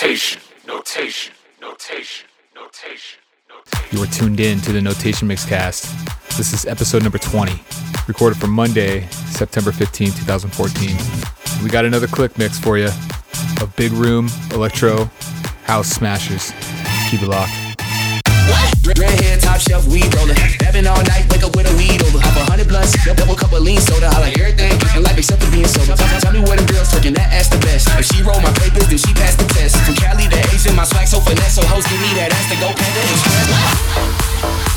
Notation, notation, notation, notation, notation. You are tuned in to the Notation Mixcast. This is episode number 20, recorded for Monday, September 15, 2014. We got another click mix for you of big room, electro, house smashers. Keep it locked. Red hair, top shelf, weed roller. Dabbing all night, wake up with a weed over. Off a hundred blunts, double cup of lean soda. I like everything in life except for being sober. Tell, me where the girls twerking, that ass the best. If she roll my papers, then she pass the test. From Cali to Asian, my swag so finesse. So hoes give me that ass to go panda express.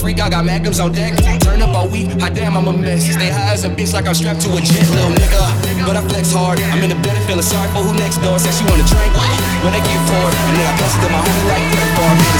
Freak. I got magnums on deck. Turn up all week, hot damn, I'm a mess. Stay high as a bitch, like I'm strapped to a jet, little nigga. But I flex hard. I'm in the bed, feeling sorry for who next door. Said she wanna drink when I get poured. And then I pass it to my homie like bar. Man,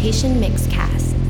Meditation Mixcast.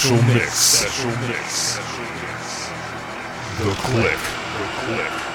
Special mix. Special mix. The click. The click.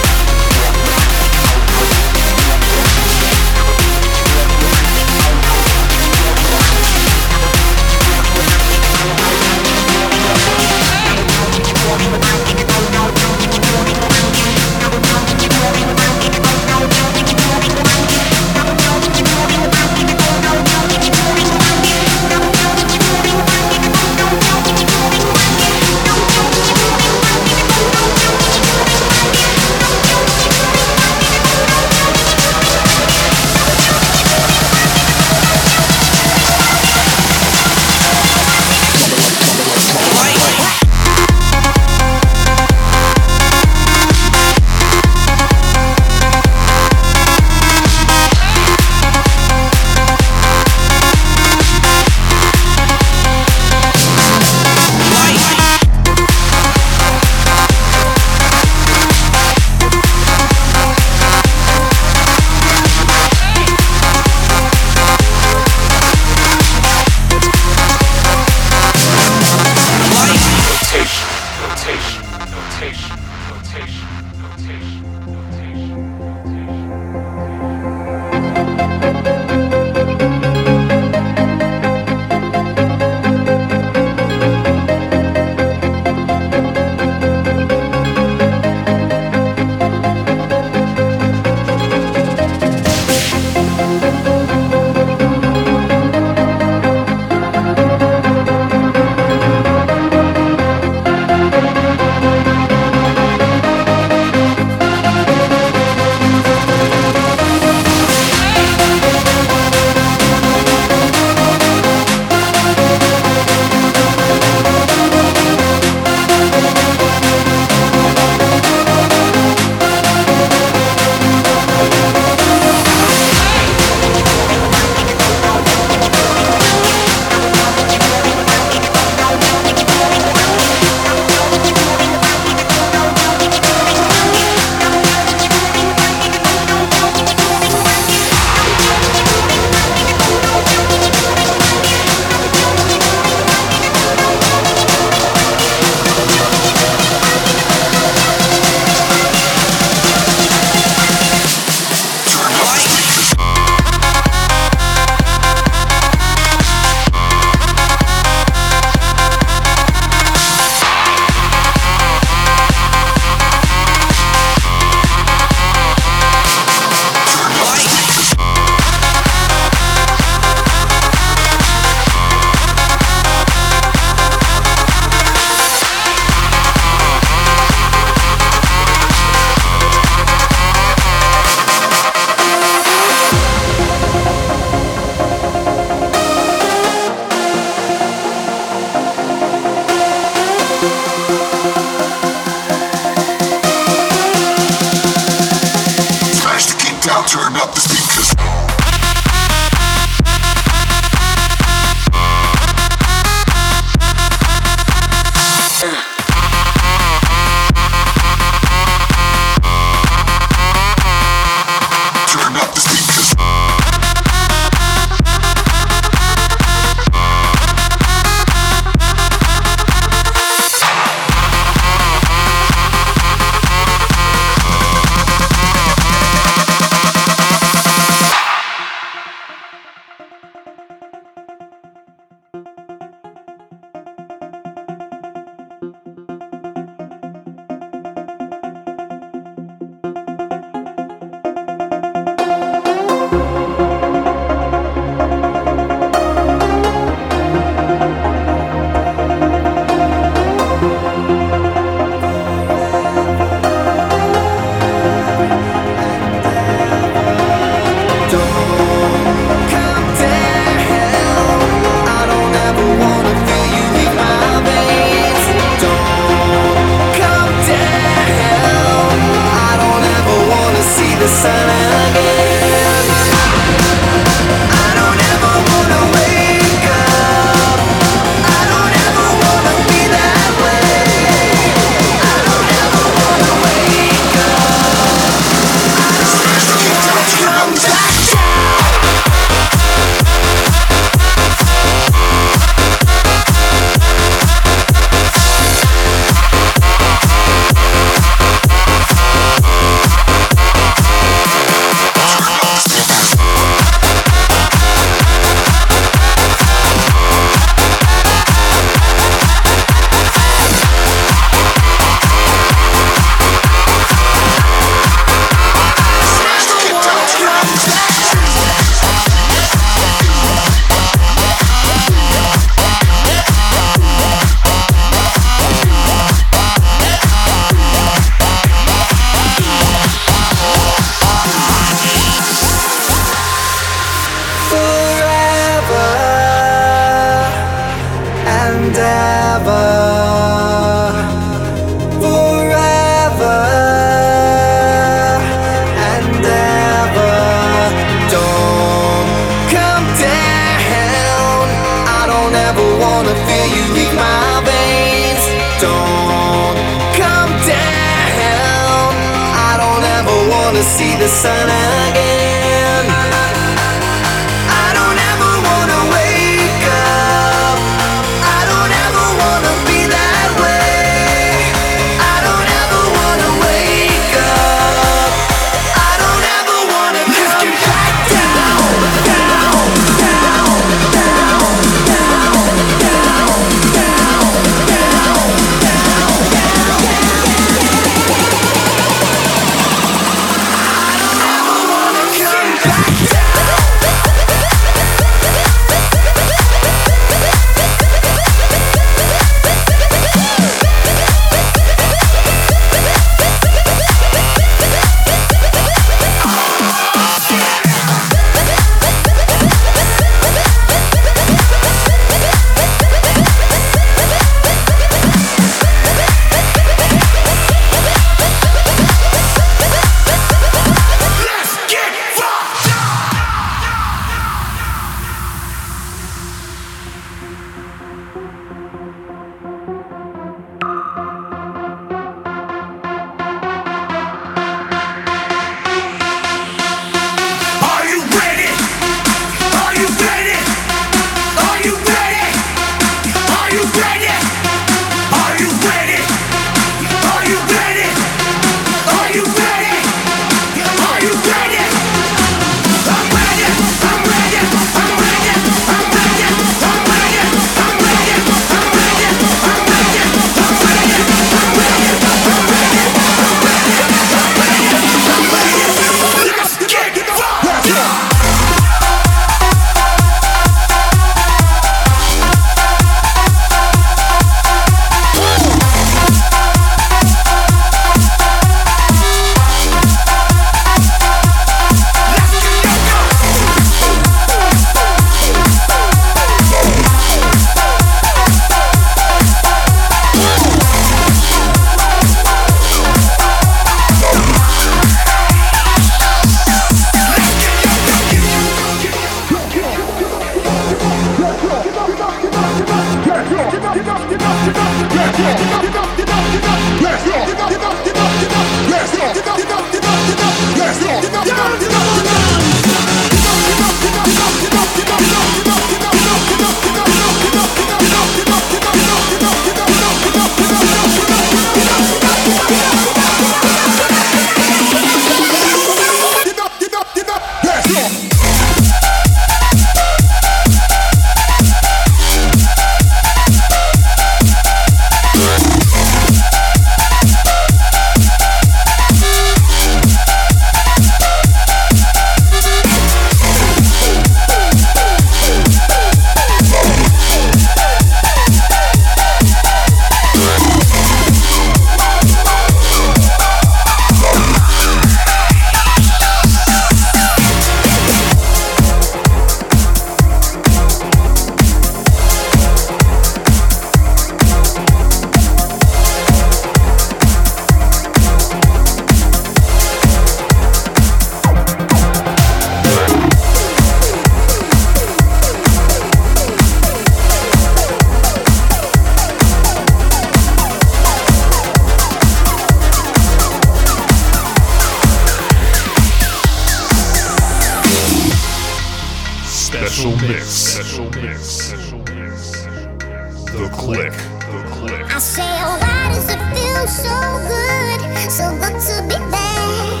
The click. The click. I say, oh, why does it feel so good, so good to be back?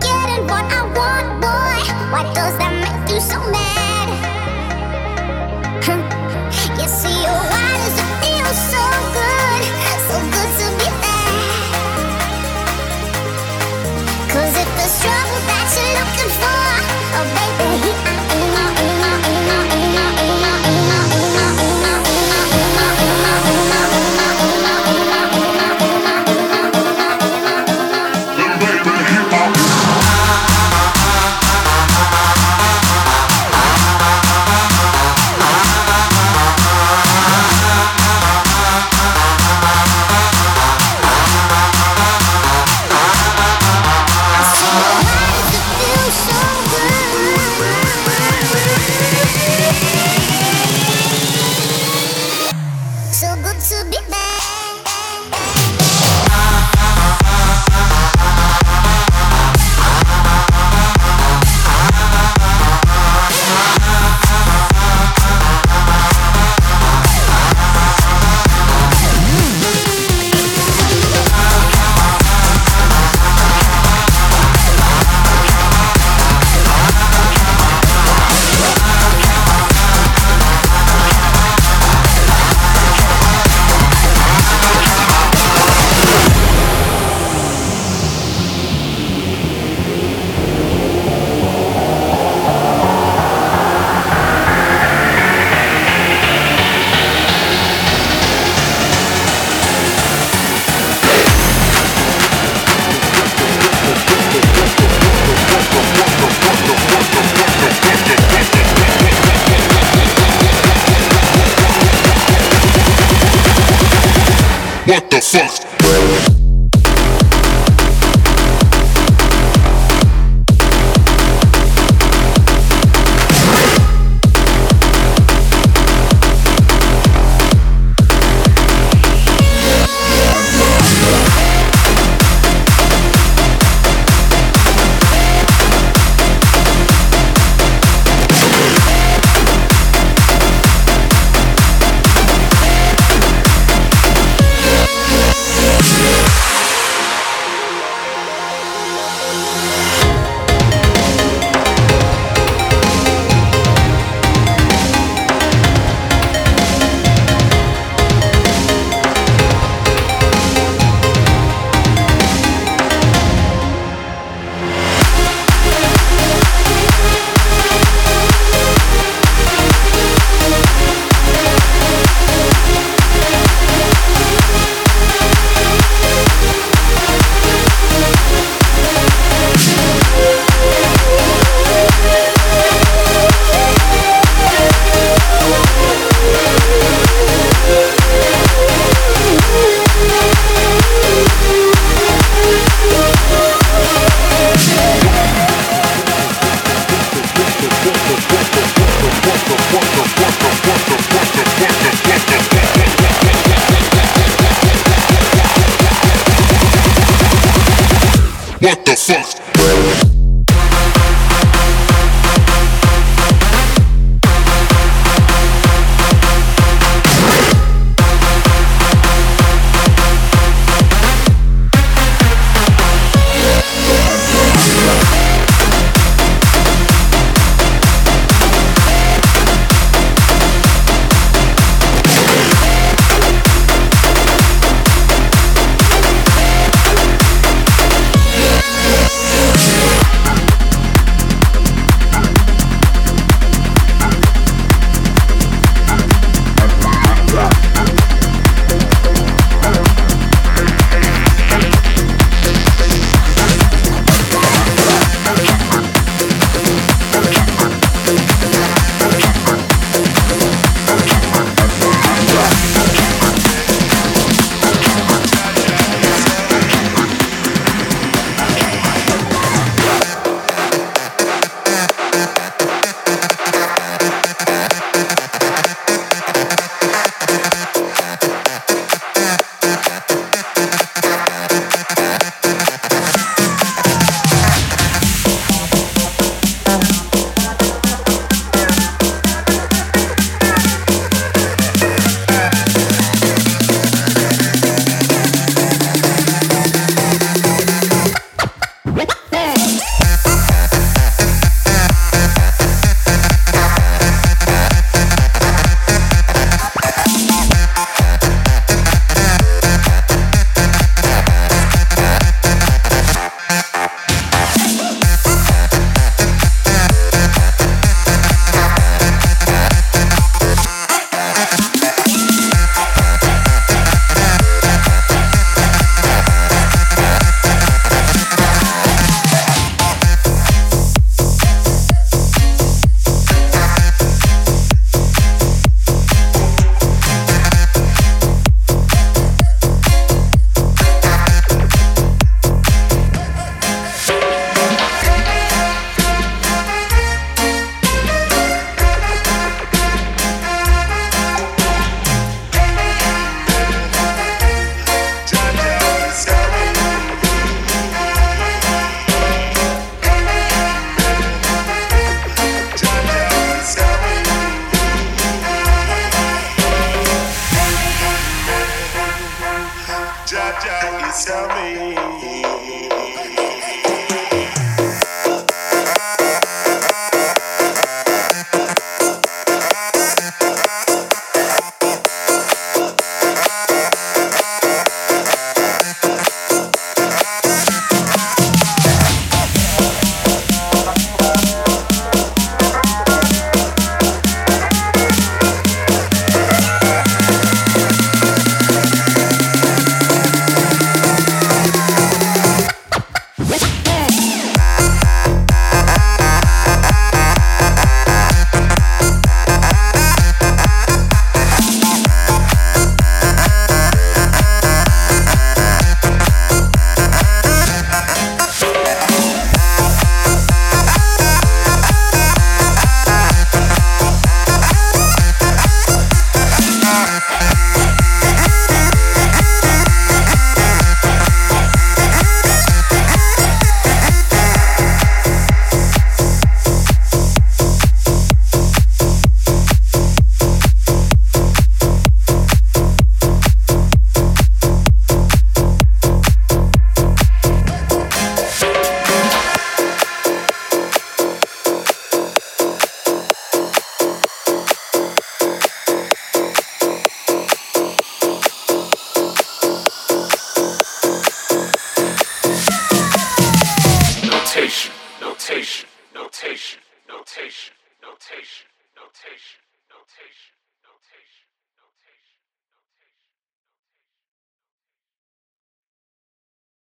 Getting what I want, boy. Why does that make you so mad? you see, oh, What